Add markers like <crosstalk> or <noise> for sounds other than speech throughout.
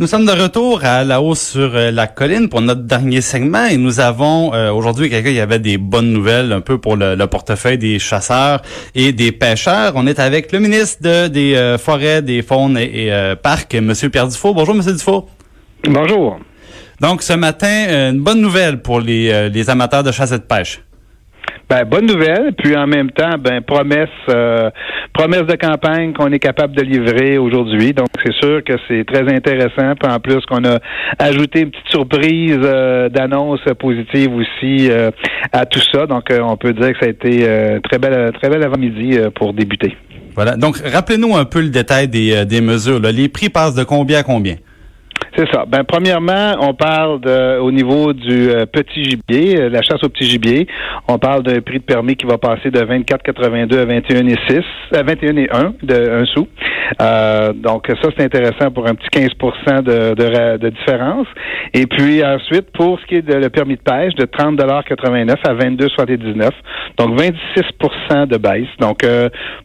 Nous sommes de retour à la hausse sur euh, la colline pour notre dernier segment et nous avons euh, aujourd'hui quelqu'un qui avait des bonnes nouvelles un peu pour le, le, portefeuille des chasseurs et des pêcheurs. On est avec le ministre de, des euh, Forêts, des Faunes et, et Parcs, Monsieur Pierre Dufault. Bonjour, Monsieur Dufault. Bonjour. Donc ce matin, une bonne nouvelle pour les, les amateurs de chasse et de pêche. Ben, bonne nouvelle, puis en même temps, ben promesse, euh, promesse de campagne qu'on est capable de livrer aujourd'hui. Donc c'est sûr que c'est très intéressant. Puis en plus qu'on a ajouté une petite surprise euh, d'annonce positive aussi euh, à tout ça. Donc on peut dire que ça a été très belle, très belle avant-midi pour débuter. Voilà. Donc rappelez-nous un peu le détail des, des mesures. Là. Les prix passent de combien à combien? C'est ça. Ben premièrement, on parle de, au niveau du euh, petit gibier, euh, la chasse au petit gibier. On parle d'un prix de permis qui va passer de 24,82 à 21 et 6, à 21 et 1 de un sou. Euh, donc ça c'est intéressant pour un petit 15 de, de, de, différence. Et puis ensuite pour ce qui est de le permis de pêche de 30,89 à 22,79. Donc 26% de baisse. Donc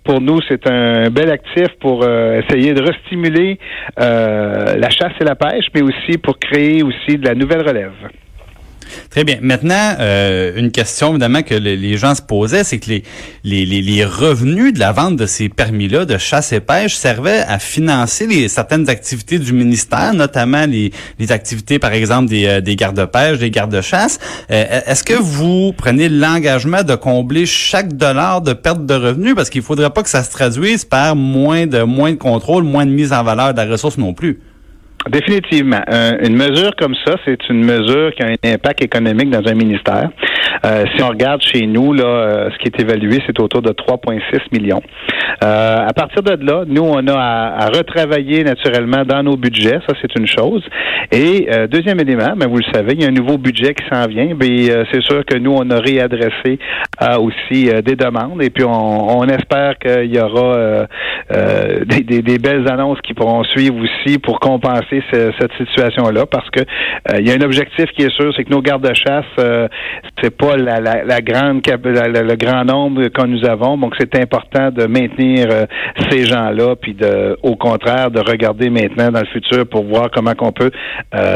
pour nous c'est un bel actif pour essayer de restimuler la chasse et la pêche mais aussi pour créer aussi de la nouvelle relève. Très bien. Maintenant, euh, une question évidemment que les gens se posaient, c'est que les, les, les, revenus de la vente de ces permis-là de chasse et pêche servaient à financer certaines activités du ministère, notamment les, les activités, par exemple, des, euh, des gardes-pêche, des gardes-chasse. Euh, Est-ce que vous prenez l'engagement de combler chaque dollar de perte de revenus? Parce qu'il faudrait pas que ça se traduise par moins de, moins de contrôle, moins de mise en valeur de la ressource non plus. Définitivement. une mesure comme ça, c'est une mesure qui a un impact économique dans un ministère. Euh, si on regarde chez nous, là, euh, ce qui est évalué, c'est autour de 3,6 millions. Euh, à partir de là, nous, on a à, retravailler naturellement dans nos budgets. Ça, c'est une chose. Et deuxième élément, ben, vous le savez, il y a un nouveau budget qui s'en vient. Ben, c'est sûr que nous, on a réadressé aussi des demandes. Et puis, on, on espère qu'il y aura des, des, des belles annonces qui pourront suivre aussi pour compenser cette situation-là parce que euh, il y a un objectif qui est sûr, c'est que nos gardes-chasse, euh, c'est pas la, grande le grand nombre que nous avons. Donc c'est important de maintenir euh, ces gens-là, puis de, au contraire, de regarder maintenant dans le futur pour voir comment qu'on peut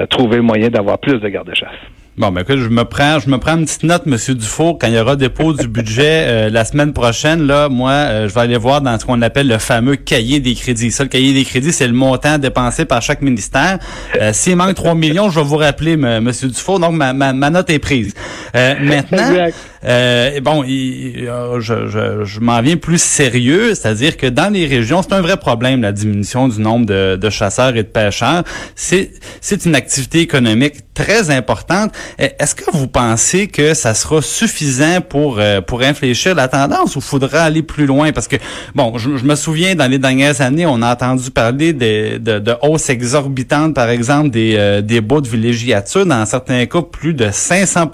trouver le moyen d'avoir plus de gardes-chasse. Bon, ben écoute, je me prends, je me prends une petite note, Monsieur Dufour, quand il y aura dépôt du budget euh, la semaine prochaine. Là, moi, euh, je vais aller voir dans ce qu'on appelle le fameux cahier des crédits. Ça, le cahier des crédits, c'est le montant dépensé par chaque ministère. Euh, S'il manque 3 millions, je vais vous rappeler, Monsieur Dufour. Donc, ma, ma, ma note est prise. <laughs> Euh, bon, je, je, je m'en viens plus sérieux, c'est-à-dire que dans les régions, c'est un vrai problème la diminution du nombre de, de chasseurs et de pêcheurs. C'est c'est une activité économique très importante. Est-ce que vous pensez que ça sera suffisant pour euh, pour infléchir la tendance ou faudra aller plus loin? Parce que, bon, je, me souviens, dans les dernières années, on a entendu parler de, de, hausses exorbitantes, par exemple, des, euh, des baux de villégiature, dans certains cas, plus de 500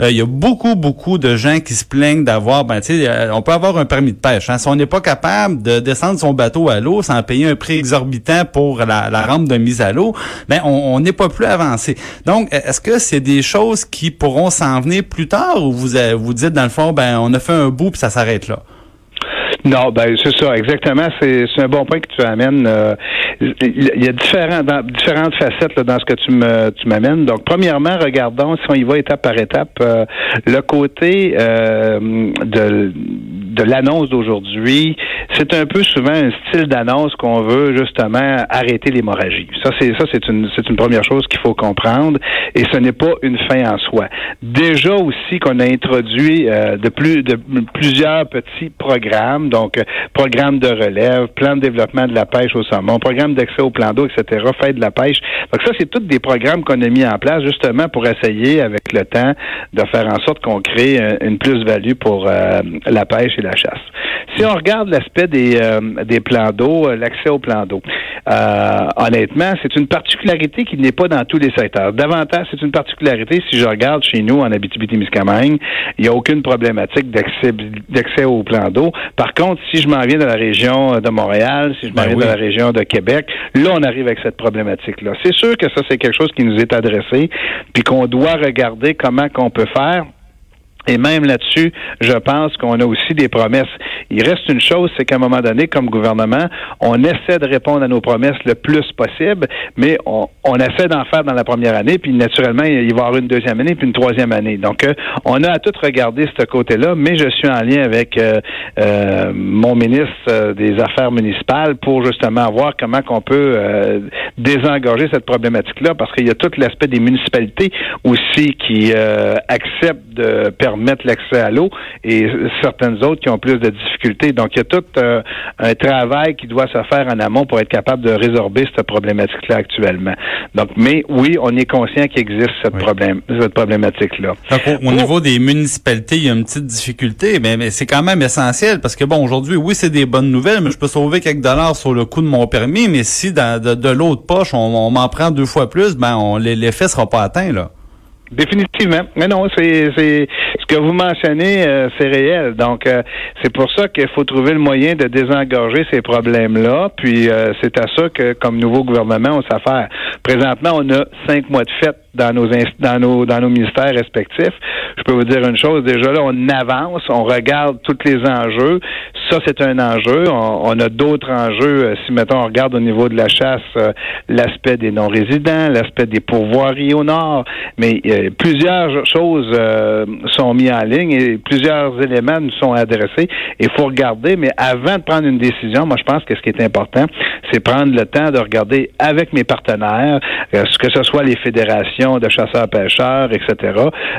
euh, Il y a beaucoup de gens qui se plaignent d'avoir, ben, tu sais, on peut avoir un permis de pêche. Hein. Si on n'est pas capable de descendre son bateau à l'eau sans payer un prix exorbitant pour la, la rampe de mise à l'eau, ben, on n'est pas plus avancé. Donc, est-ce que c'est des choses qui pourront s'en venir plus tard ou vous vous dites dans le fond ben on a fait un bout puis ça s'arrête là? Non, ben c'est ça, exactement. C'est un bon point que tu amènes. Euh, il y a différents, différentes facettes dans ce que tu me tu m'amènes. Donc, premièrement, regardons si on y va étape par étape. Euh, le côté euh, de de l'annonce d'aujourd'hui, c'est un peu souvent un style d'annonce qu'on veut justement arrêter l'hémorragie. Ça, c'est ça, c'est une, c'est une première chose qu'il faut comprendre, et ce n'est pas une fin en soi. Déjà aussi qu'on a introduit euh, de plus de plusieurs petits programmes, donc euh, de relève, plan de développement de la pêche au saumon, programme d'accès au plan d'eau, etc., fête de la pêche. Donc ça, c'est tous des programmes qu'on a mis en place justement pour essayer, avec le temps, de faire en sorte qu'on crée une plus-value pour la pêche et la chasse. Si on regarde l'aspect des, euh, des plans d'eau, euh, l'accès aux plans d'eau, euh, honnêtement, c'est une particularité qui n'est pas dans tous les secteurs. Davantage, c'est une particularité, si je regarde chez nous en Abitibi-Témiscamingue, il n'y a aucune problématique d'accès, aux plans d'eau. Par contre, si je m'en viens de la région de Montréal, si je m'en ben viens de la région de Québec, là, on arrive avec cette problématique-là. C'est sûr que ça, c'est quelque chose qui nous est adressé, puis qu'on doit regarder comment qu'on peut faire et même là-dessus, je pense qu'on a aussi des promesses. Il reste une chose, c'est qu'à un moment donné, comme gouvernement, on essaie de répondre à nos promesses le plus possible, mais on, on essaie d'en faire dans la première année, puis naturellement, il va y avoir une deuxième année, puis une troisième année. Donc, euh, on a à tout regarder ce côté-là, mais je suis en lien avec euh, euh, mon ministre des Affaires municipales pour justement voir comment qu'on peut désengorger cette problématique-là, parce qu'il y a tout l'aspect des municipalités aussi qui acceptent de permettre permettre l'accès à l'eau et certaines autres qui ont plus de difficultés. Donc, il y a tout euh, un travail qui doit se faire en amont pour être capable de résorber cette problématique-là actuellement. Donc, mais oui, on est conscient qu'il existe cette, problème, cette problématique-là. Au, niveau des municipalités, il y a une petite difficulté, mais, mais c'est quand même essentiel parce que bon, aujourd'hui, oui, c'est des bonnes nouvelles, mais je peux sauver quelques dollars sur le coût de mon permis, mais si dans, de, l'autre poche, on, m'en prend deux fois plus, ben l'effet sera pas atteint là. Définitivement. Mais non, c'est ce que vous mentionnez, euh, c'est réel. Donc, euh, c'est pour ça qu'il faut trouver le moyen de désengorger ces problèmes-là. Puis, euh, c'est à ça que, comme nouveau gouvernement, on s'affaire. Présentement, on a cinq mois de fête dans nos dans nos dans nos ministères respectifs. Je peux vous dire une chose, déjà là, on avance, on regarde tous les enjeux. Ça, c'est un enjeu. On, a d'autres enjeux. Si mettons on regarde au niveau de la chasse, l'aspect des non-résidents, l'aspect des pourvoiries au nord, mais plusieurs choses sont mis en ligne et plusieurs éléments nous sont adressés. Il faut regarder, mais avant de prendre une décision, moi je pense que ce qui est important, c'est prendre le temps de regarder avec mes partenaires, euh, que ce soit les fédérations de chasseurs-pêcheurs, etc.,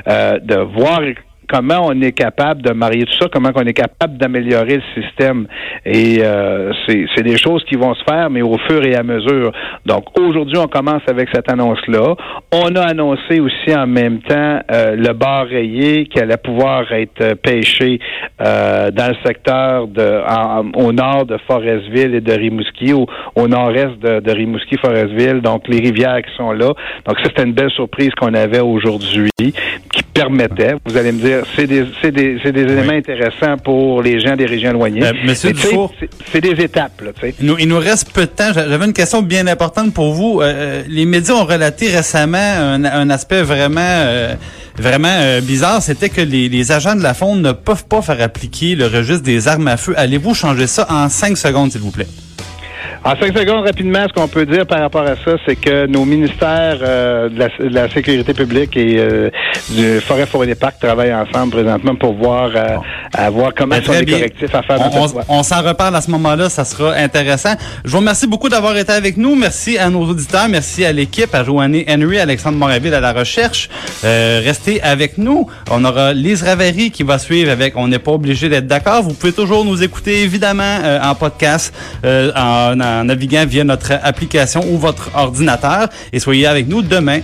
euh, de voir comment on est capable de marier tout ça, comment on est capable d'améliorer le système. Et euh, c'est des choses qui vont se faire, mais au fur et à mesure. Donc aujourd'hui, on commence avec cette annonce-là. On a annoncé aussi en même temps euh, le bar rayé qui allait pouvoir être pêché euh, dans le secteur de au nord de Forestville et de Rimouski, au, au nord-est de, de Rimouski-Forestville, donc les rivières qui sont là. Donc ça, c'était une belle surprise qu'on avait aujourd'hui qui permettait, vous allez me dire, c'est des, éléments intéressants pour les gens des régions éloignées. Euh, monsieur Dufour, c'est des étapes. Là, il, nous, il nous reste peu de temps. J'avais une question bien importante pour vous. Euh, euh, les médias ont relaté récemment un, un aspect vraiment euh, vraiment bizarre, c'était que les, les, agents de la Fonde ne peuvent pas faire appliquer le registre des armes à feu. Allez-vous changer ça en cinq secondes, s'il vous plaît? En cinq secondes, rapidement, ce qu'on peut dire par rapport à ça, c'est que nos ministères euh, de, la, sécurité publique et euh, du Forêt Forêt des Parcs travaillent ensemble présentement pour voir, euh, voir comment sont les correctifs à faire. On, on, s'en reparle à ce moment-là, ça sera intéressant. Je vous remercie beaucoup d'avoir été avec nous. Merci à nos auditeurs, merci à l'équipe, à Joanne Henry, Alexandre Moraville à la recherche. restez avec nous. On aura Lise Ravary qui va suivre avec On n'est pas obligé d'être d'accord. Vous pouvez toujours nous écouter évidemment en podcast, en, en naviguant via notre application ou votre ordinateur. Et soyez avec nous demain